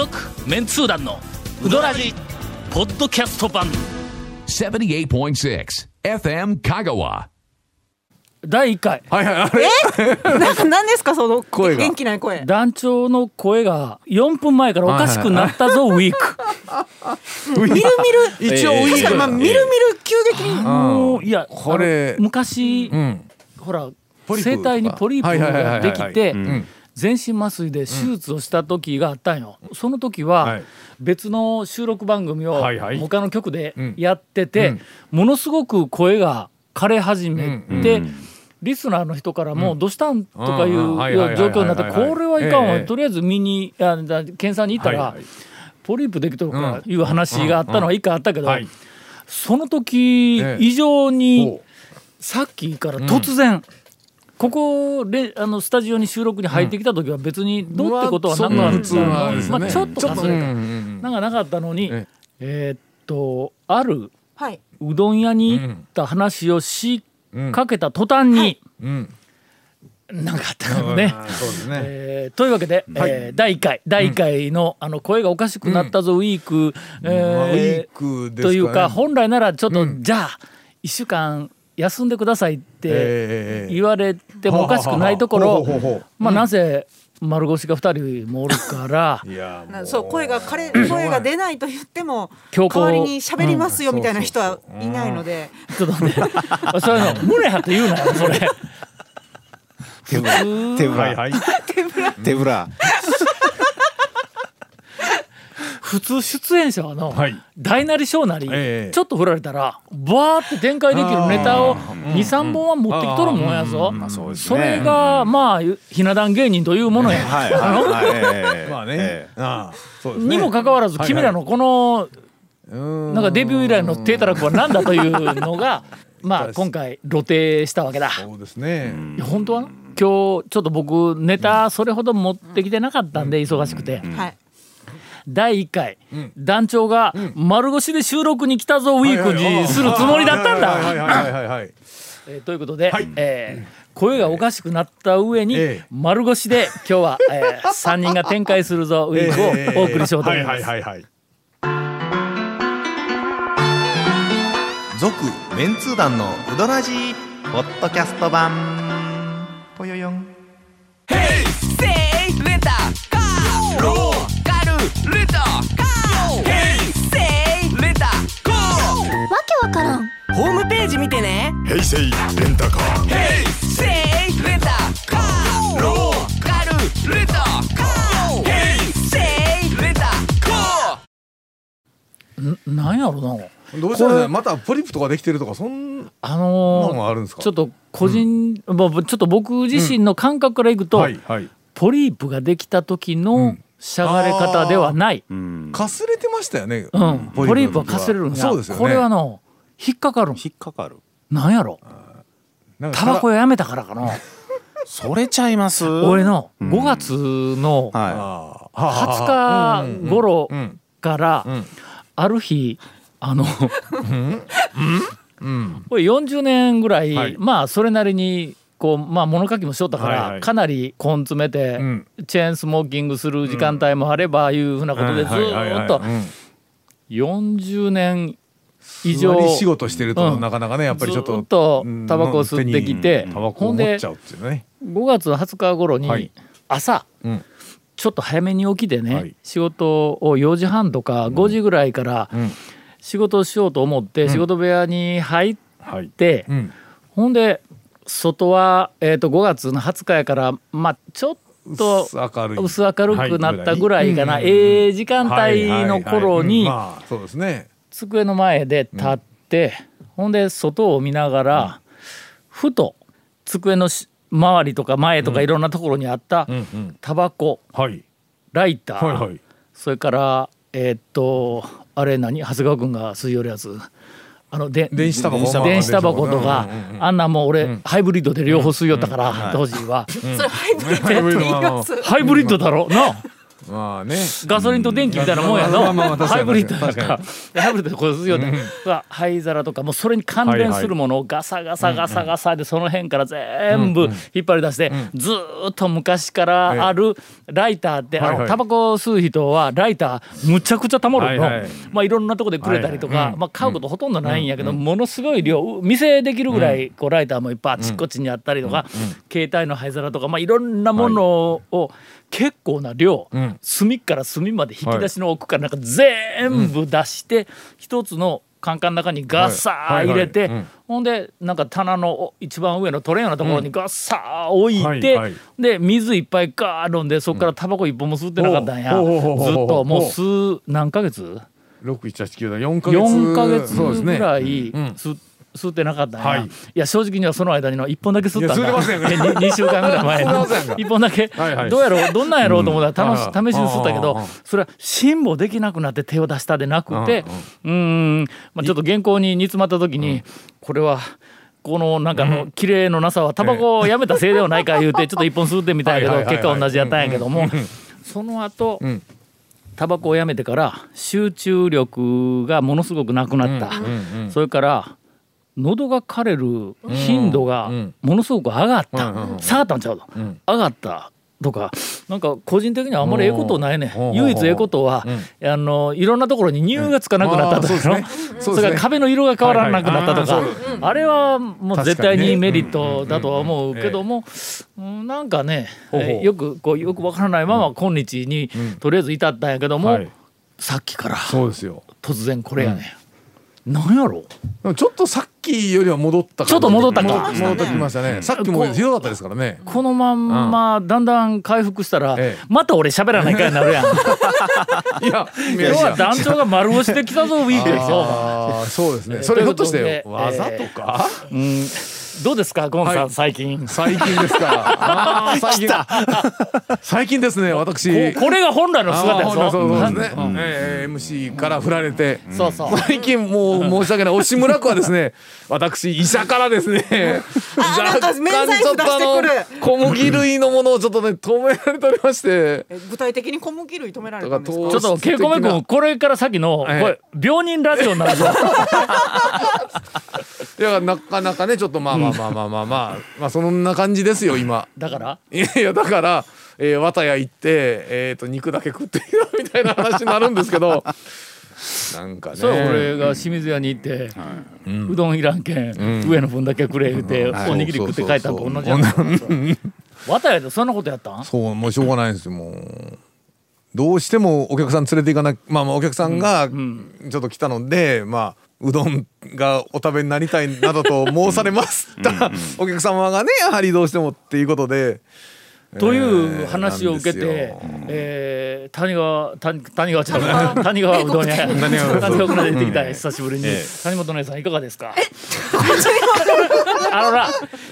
続メンツー団のウドラジポッドキャスト版。78.6 FM Kagawa. 第1回。はいはいあれ？なんか何ですかその声が。元気ない声。団長の声が4分前からおかしくなったぞ ウィーク。みるみる。一応ウィ確かにまあみるみる急激に。もういやこれ。昔、うん。ほら声帯にポリープができて全身麻酔で手術をした時があったんよ、その時は、はい。別の収録番組を他の局でうん。やってて、うん。ものすごく声が枯れ始めうんて、リスナーの人からも「どうしたん?」とかいう状況になってこれはいかんわ、ええとりあえず見に検査に行ったら、ポリープできとるからいう話があったのは一回あったけど、はい。その時ええ。以上にほさっきから突然、ここであのスタジオに収録に入ってきた時は別にどうってことは何もあるまあそんな普通はですねまあ、ちょっとかすれた、うんうんうんなんかなかったのにえっとある。うどん屋に行った話をしかけた途端に、うんなんかあったのね。そうですねえというわけで、えー第1回第1回の,、あの声がおかしくなったぞウィーク、えーまあウィークというか本来ならちょっと、じゃあ1週間休んでくださいってええ。言われてもおかしくないところまあなぜ丸腰が2人もおるから そう声が枯れ声が出ないと言っても 代わりに喋りますようんみたいな人はいないので。ちょっとねそういうの胸張って言うなよそれ。手ぶら。手ぶら。はいはい。手ぶら普通出演者はの、はい。大なり小なり、ええ。ちょっと振られたらバーって展開できるネタを23本は持ってきとるもんやぞ、まあそれがまあひな壇芸人というものや、にもかかわらず君らのこのうん。なん。かデビュー以来の低たらくは何だというのがまあ今回露呈したわけだ。そうですね本当はな今日ちょっと僕ネタそれほど持ってきてなかったん。で忙しくてはい。第1回。団長が丸腰で収録に来たぞウィークにするつもりだったんだ。ということで、はい。えー声がおかしくなった上にええ。丸腰で今日は、え3 人が展開するぞウィークをお送りしようと思います。続メンツー団のウドラジーポッドキャスト版ームページ見てね平成レンタカー。なんやろな。どうしたらねまたポリプとかできてるとかそんなあののーもあるんですか？ちょっと個人、まあちょっと僕自身の感覚からいくと、はいはい。ポリープができた時うのん。しゃがれ方ではない、かすれてましたよねうん。ポリープは。かすれるんや。そうですよね。これはの引っかかるん引っかかる。なんやろ？タバコやめたからかな。それちゃいます？俺の5月のはああ20日頃うんからん。ある日あのうん？これ40年ぐらい、はい。まあそれなりにこうまあ物書きもしとったから、かなり根詰めて、うん。チェーンスモーキングする時間帯もあればいうふうなことでずっと。うん。40年以上仕事してるとうん。なかなかねやっぱりちょっとずっとうんタバコを吸ってきてうっていうね。5月20日頃にはい。朝、うん。ちょっと早めに起きてね、はい。仕事を4時半とか5時ぐらいからうん。仕事をしようと思って仕事部屋に入っはい。て、うん。ほんで外は、えー、と5月の20日やからまあちょっと薄明るい。薄明るくなったぐらいかな、はい。ええ時間帯の頃にまあそうですね机の前で立って、ほんで外を見ながら、ふと机のし周りとか前とかいろんなところにあったうんうん。タバコはい。ライター、はいはい。それからえーっとあれ何？長谷川君が吸い寄るやつ。あので電子タバコ？電子タバコとか、うんうんうんあんなんもう俺、ハイブリッドで両方吸い寄ったから、当時は、それハイブリッド。ハイブリッドだろ？なまあね。ガソリンと電気みたいなもんやの、ハイブリッドなん確かハイブリッドでこうするよね、灰皿とかもうそれに関連するものをガサガサガサガサでその辺から全部引っ張り出して、ずーっと昔からあるライターって、はいはい。あのタバコ吸う人はライターむちゃくちゃたまるの、はいはいまあいろんなとこでくれたりとか、はいまあ買うことほとんどないんやけど、ものすごい量店できるぐらいこうライターもいっぱいあちっこちにあったりとか、携帯の灰皿とかまあいろんなものを結構な量、ん。隅から隅まで引き出しの奥からなんか全部出して一つのカンカンの中にガッサー入れて、ほんでなんか棚のお一番上のトレーようなところにガッサー置いて、で水いっぱいガー飲んでそこからタバコ一本も吸ってなかったんや、ずっともう数何ヶ月？六一八九だ。四ヶ月。4ヶ月ぐらいうん。吸吸ってなかったんや、はい。い、や正直にはその間にの1本だけ吸ったんだ。吸ってませんよ。2, 週間ぐらい前に。吸ってませんか1本だけ、どうやろう？どんなんやろうと思ったら楽し、うん試しに吸ったけどそれは辛抱できなくなって手を出したでなくてうーんまあ、ちょっと原稿に煮詰まった時に、これは。このなんかの綺麗のなさはタバコをやめたせいではないか言うてちょっと一本吸ってみたんやけど結果同じやったんやけどもその後ん。タバコをやめてから集中力がものすごくなくなった、それから喉が枯れる頻度がうんものすごく上がった、うんうんうん。下がったんちゃうの、ん。上がったとかなんか個人的にはあんまりええことないね。うん。唯一ええことは、あのいろんなところに乳がつかなくなったとか、うん。あーそうですね。ね それから壁の色が変わらなくなったとか、はいはい。あーあれはもう絶対にメリットだとは思うけども、うんなんかね、よくこうよくわからないまま今日にとりあえず至ったんやけども、はい。さっきからそうですよ。突然これやね、なんやろ？ちょっとさっきよりは戻ったちょっと戻ったか。戻戻ってきましたね。さっきもひどかったですからね。このまんまだんだん回復したら、ええまた俺喋らないかになるやん。いや今日は団長が丸押してきたぞウィークそうですね。それひょっとしてわざとか？うんどうですかゴンさん、はい。最近？最近ですか。最近。最近ですね私。ここれが本来の姿やぞ。あーそうそうそうですね、うん。えー MC から振られて、そうそう。最近もう申し訳ない。押村区はですね 私医者からですねあなんか免罪符出してくる。小麦類のものをちょっとね止められておりまして。え具体的に小麦類止められたんですか？ちょっとケイコメ君これから先のこええれ病人ラジオになるぞ いやなかなかねちょっとまあまあまあまあまあまあ、まあそんな感じですよ今。だから？いやいやだから、えー、綿屋行って、えー、と肉だけ食っていいよみたいな話になるんですけどなんかね。それ俺が清水屋に行って、うどんいらんけん、上の分だけくれ言うて、おにぎり食って帰ったのと同じやん綿屋でそんなことやった？んそうもうしょうがないんですよもう。どうしてもお客さん連れて行かなまあまあお客さんがちょっと来たので、まあうどんがお食べになりたいなどと申されました。お客様がねやはりどうしてもっていうことで。という話を受けて、えー谷川谷谷川ちゃん。谷川うどん屋。谷谷川川から出てきた久しぶりに、谷本姉さんいかがですか？あのな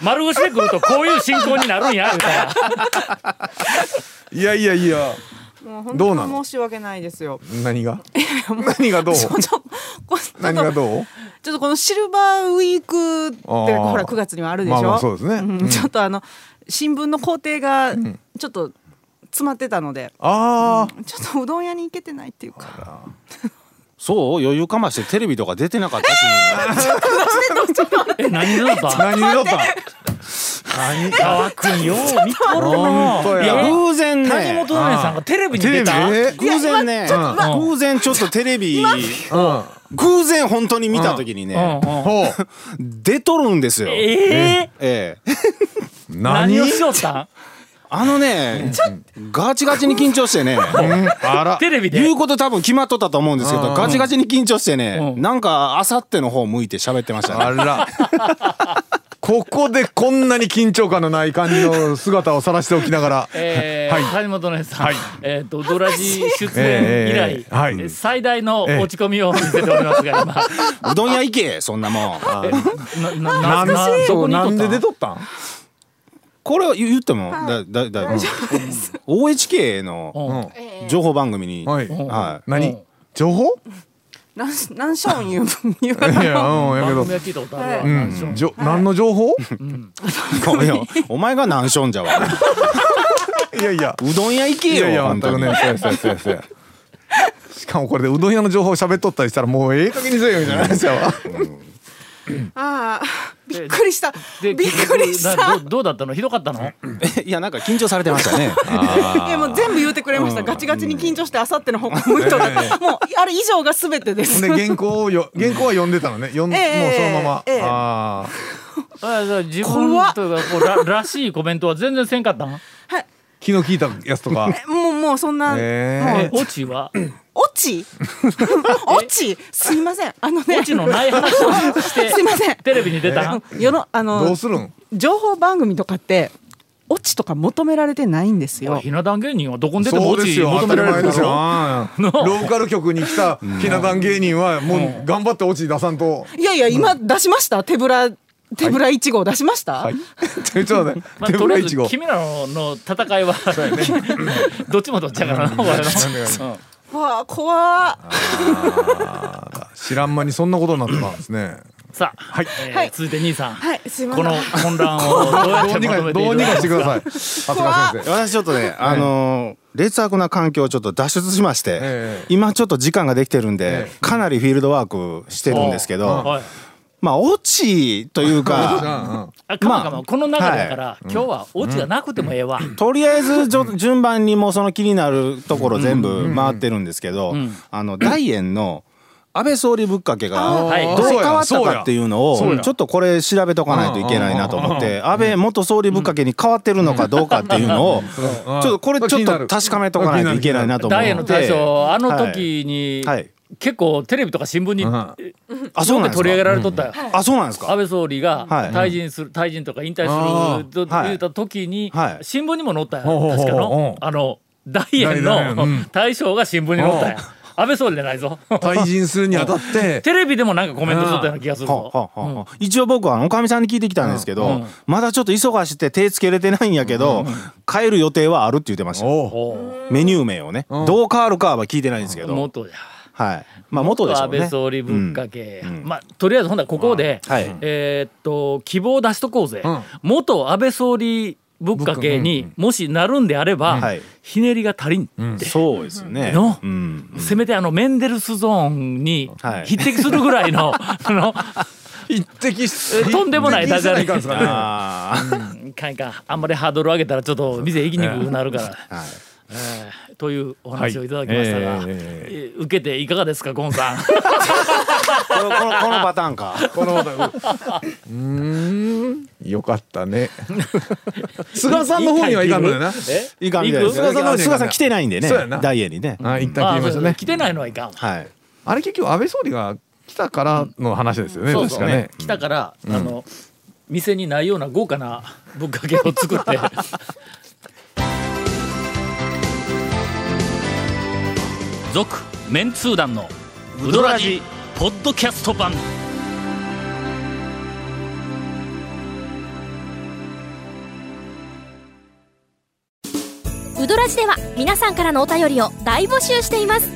丸腰で来るとこういう進行になるんや言うたら いやいやいやもう本どうなの？当に申し訳ないですよ。何が？何がどう？ちょちょ何がどう？ちょっとこのシルバーウィークってあー。ほら9月にはあるでしょ？まあまあそうですね。ん。ちょっとあの新聞の工程がちょっと詰まってたので、あちょっとうどん屋に行けてないっていうか。そう？余裕かましてテレビとか出てなかったえ何でだったあ何でだった何川君よう見とる本当やないや偶然谷ね本姉さんがテレビに出た。偶然ね。と偶然ちょっとテレビうん偶然本当に見た時にうん。うねん。ほう出とるんですよ。ええー、え何何をしよったん？あのねガチガチに緊張してね。あら。テレビで？言うこと多分決まっとったと思うんですけどガチガチに緊張してねうん。なんかあさっての方向いて喋ってましたね。あらここでこんなに緊張感のない感じの姿を晒しておきながら。えーはい。谷本姉さん、はい。えっ、とドラジ出演以来、えーはい。えー最大の落ち込みを見せておりますが今。うどん屋行けそんなもん。なななんなんで出ととったん？これは言ってもだだだ OHK のうん。情報番組に。はい。うん。はい。何？情報？なんなんしょん言う言ういやうんやけど。番組は聞いたことあるわ、うなん。でしょうんじょ何の情報？ごめん。よお前が何しょんじゃわ。いやいや。うどん屋行けいやいや全くねそうやそうやそうやそうや。しかもこれでうどん屋の情報喋っとったりしたらもうええ加減にせえよみたいな話やわああびっくりした。でびっくりした。どどうだったの？ひどかったの？いやなんか緊張されてましたね。いやもう全部言うてくれました。ガチガチに緊張してあさっての方向向いとった。もうあれ以上が全てです。で原稿をよ原稿は読んでたのね。読ん、ええ。もうそのまま、ええ。ああじゃあ自分とかこうららしいコメントは全然せんかったんー気の利いたやつとか。もうもうそんな、えもう。えオチは？オチオチすいません。あのね。オチのない話をしてすいません。テレビに出た？ん世のあどうのするん？情報番組とかってオチとか求められてないんですよ。ひな壇芸人はどこに出てもオチそうですよ。求められるですよローカル局に来たひな壇芸人はもう頑張って落ち出さんと、いやいや今出しました？手ぶら手ぶら一号出しました、はい。ちょっとねまあ、手とりあえぶらいちご。ず君らのの戦いは どっちもどっちやからな俺のわあ怖っ。知らん間にそんなことになってたんですね。さあ、はい。えーはい。続いて兄さん、はいすいません。この混乱をどうやってまとめていどうにかしてください。い長谷川先生私ちょっとね、あのー劣悪な環境をちょっと脱出しまして、ええ。今ちょっと時間ができてるんで、ええ。かなりフィールドワークしてるんですけど、はいまあオチというか あかまかま、まあこの流れだから、今日はオチがなくてもええわ、とりあえず順番にもうその気になるところ全部回ってるんですけど、あの大円の安倍総理ぶっかけがはいどう変わったかっていうのをちょっとこれ調べとかないといけないなと思って安倍元総理ぶっかけに変わってるのかどうかっていうのをちょっとこれちょっと確かめとかないといけないなと思って。あの時に、はい。はい結構テレビとか新聞に、ん。あそうなん取り上げられとったよ、あそうなんですか？安倍総理がはい。退陣する、退陣とか引退あするとはい。言った時に、はい。新聞にも載ったよ、確かほのあの大円のん。大将が新聞に載ったよ。安倍総理じゃないぞ。退陣するにあたって。テレビでもなんかコメントしとったような気がするぞ、はあはあはあ一応僕はおかみさんに聞いてきたんですけど、うん。まだちょっと忙しくて手つけれてないんやけど、帰る予定はあるって言ってました。メニュー名をね、どう変わるかは聞いてないんですけど、元じゃはい。まあ元でしょうね。安倍総理ぶっかけ、うん。まあとりあえずほんならここで、はい。えーっと希望を出しとこうぜ、うん。元安倍総理ぶっかけにもしなるんであれば、はい。ひねりが足りんって、そうですよね。の？うん。せめてあのメンデルスゾーンにはい。匹敵するぐらいの あの一滴えとんでもないダジャレ。かん。すかねあんいかん。あんまりハードル上げたらちょっと店行きにくくなるから。ーはいえーというお話をいただきましたが、はい。ええー受けていかがですかゴンさん。このこのこのパターンか。このうーん。よかったね。菅さんの方にはいかんのよな。菅さんの菅さん来てないんでね。ダイエーにね。あ一旦切りましたね。来てないのはいかんわ。はい。あれ結局安倍総理が来たからの話ですよねそうそう確かね。来たから、あの店にないような豪華なぶっかけを作って続メンツー団のウドラジ。ポッドキャスト版。ウドラジでは皆さんからのお便りを大募集しています。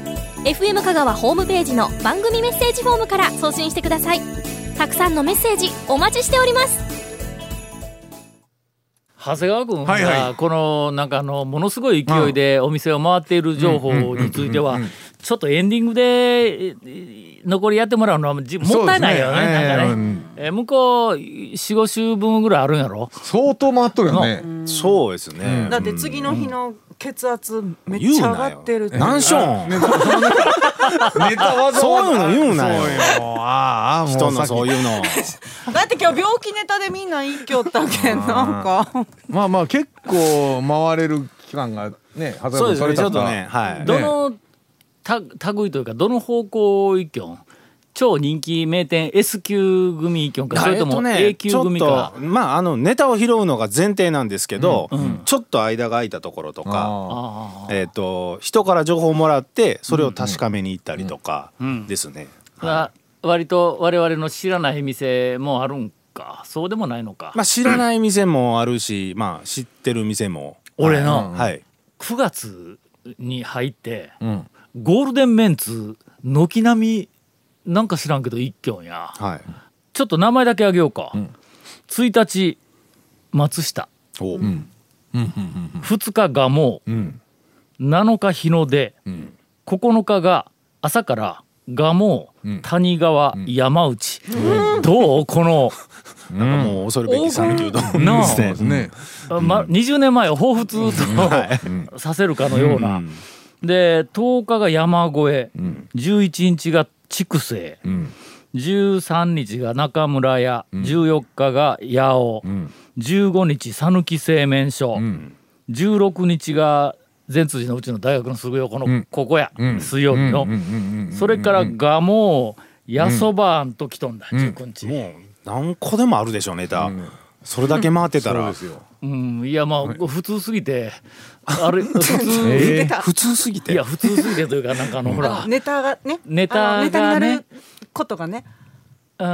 FM 香川ホームページの番組メッセージフォームから送信してください。たくさんのメッセージお待ちしております長谷川君が、はいはい。このなんかあのものすごい勢いでお店を回っている情報についてはちょっとエンディングでええ残りやってもらうのはじもったいないよねなんかね、うん。え向こう45週分ぐらいあるんやろ？相当回っとるよね。そうですね。だって次の日の血圧めっちゃ上がってるって何ション？ネタわざわざ。そういうの言うなよ。ああ人のそういうの。だって今日病気ネタでみんな一挙ったけんなんか。まあまあ結構回れる期間がねそうですね。ちょっとねはい。どのた類というかどの方向一挙？超人気名店 S 級組一挙かそれとも A 級組かっとまああのネタを拾うのが前提なんですけど、ちょっと間が空いたところとか、えっ、と人から情報をもらってそれを確かめに行ったりとかんですね。あが割と我々の知らない店もあるんか？そうでもないのか、まあ知らない店もあるし、まあ知ってる店も。俺のはい。9月に入ってん。ゴールデンメンツ軒並みなんか知らんけど一挙や。はい。ちょっと名前だけあげようか、1日松下。お、2日蒲生、7日日の出、9日が朝から蒲生、谷川、山内、どう？このなんかもう恐るべき讃岐うどん。ですね。ま、20年前を彷彿と させるかのような。で10日が山越え、11日が筑西、13日が中村屋、14日が八尾、15日讃岐製麺所、16日が善通寺のうちの大学のすぐ横のここや、水曜日の、それから蒲生やそばんと来とんだ、19日。もう何個でもあるでしょうネタ、それだけ回ってたら。そうですようん、いやまあ普通すぎてあれ 普通、出た普通すぎて？いや普通すぎてというかなんかあの ほら。ネタがね。ネタネタになることがね。うん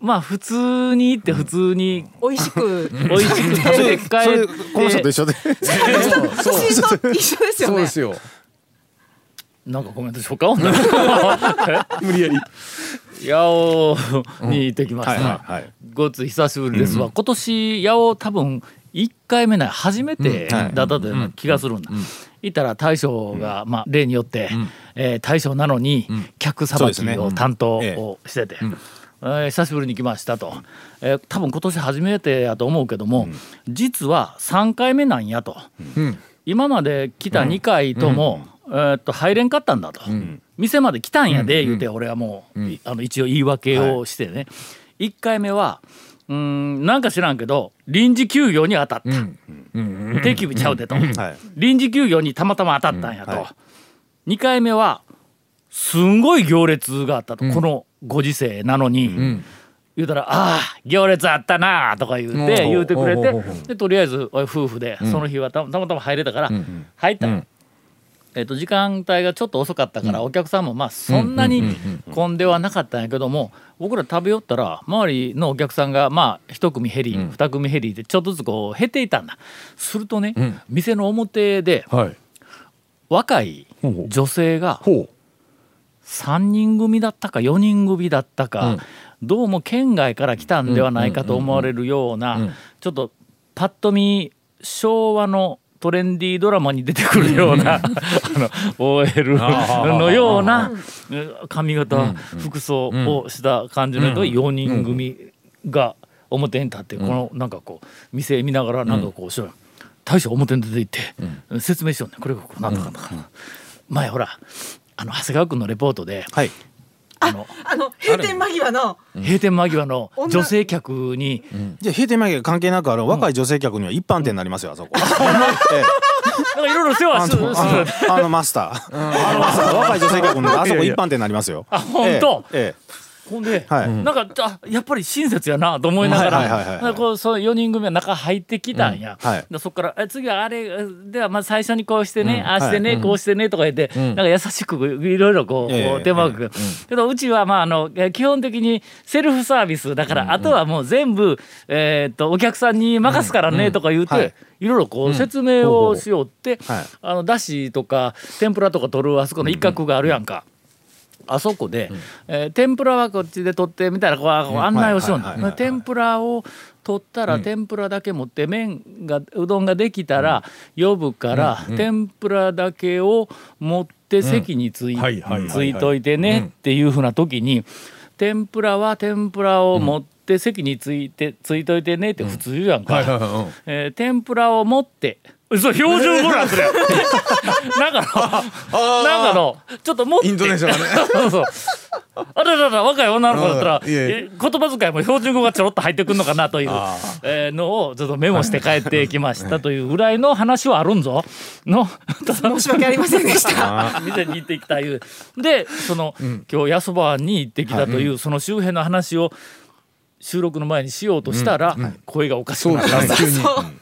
まあ普通にって普通に。美味しく。美味しく食べて帰ってこの人と一緒で私と一緒で。すよねそう。ですよなんかコメントしよう。か無理やり八尾に行ってきました、ごつ久しぶりですわ、今年八尾多分1回目ない初めてだったという気がするんだ、行ったら大将が、まあ、例によって、えー大将なのに客さばきを担当ええ。をしてて、えー久しぶりに来ましたと、えー多分今年初めてやと思うけども、実は3回目なんやと、今まで来た2回とも、えーっと入れんかったんだと、店まで来たんやで言うて俺はもう、いあの一応言い訳をしてね、1回目はうーんなんか知らんけど臨時休業に当たった、定休日ちゃうでと、はい。臨時休業にたまたま当たったんやと、うんはい。2回目はすんごい行列があったと、このご時世なのに、言うたら「ああ行列あったな」とか言うて言うてくれてでとりあえず夫婦でその日はたたまたま入れたから入った。の。えっと時間帯がちょっと遅かったからお客さんもまあそんなに混んではなかったんやけども僕ら食べよったら周りのお客さんがまあ一組減り二組減りでちょっとずつこう減っていたんだ。するとね店の表ではい。若い女性がほ3人組だったか4人組だったか、どうも県外から来たんではないかと思われるような、ちょっとパッと見昭和のトレンディードラマに出てくるような、あの OL のような髪型、服装をした感じの4人組が表に立ってこのなんかこう店見ながらなんかこう後ろに大将表に出て行って、説明しようね。これがこうなんとかなんとか、前ほらあの長谷川君のレポートで、はいあのあの閉店間際の閉店間際の女性客に、じゃあ閉店前関係なくあの若い女性客には一般店になりますよあそこ、ええ。なんかいろいろ世話あするのあのあのマスター。あのマスター。若い女性客のあそこ一般店になりますよ。あ本当？ええほんで、はい。なんかあやっぱり親切やなと思いながら、こうその4人組が中入ってきたんや、うん。はい。でそこからえ次はあれではまず最初にこうしてね、うん。ああしてね、はいこうしてねとか言って、なんか優しくいろいろこう,、ええこう手間く、けどうちはまああのえ基本的にセルフサービスだから、あとはもう全部、えーっとお客さんに任すからねとか言うて、はい。いろいろこう説明をしようって、はい。あのだしとか天ぷらとか取るあそこの一角があるやんか。あそこで、えー天ぷらはこっちで取ってみたいなこう案内をしようはいは天ぷらを取ったら天ぷらだけ持って麺がうどんができたら呼ぶから天ぷらだけを持って席についついといてねっていうふうな時に天ぷらは天ぷらを持って席についてついといてねって普通言うやんか。はいはいはい。うん。えー天ぷらを持ってそう標準語なんそれ なんかのなんかのちょっと持って。イントネーションがね。そうそう。あららら若い女の子だったら言葉遣いも標準語がちょろっと入ってくるのかなというあえーのをちょっとメモして帰ってきましたというぐらいの話はあるんぞ。の申し訳ありませんでした。店に行ってきたいう。でその、今日やそばに行ってきたという、その周辺の話を収録の前にしようとしたら、声がおかしくそうなったん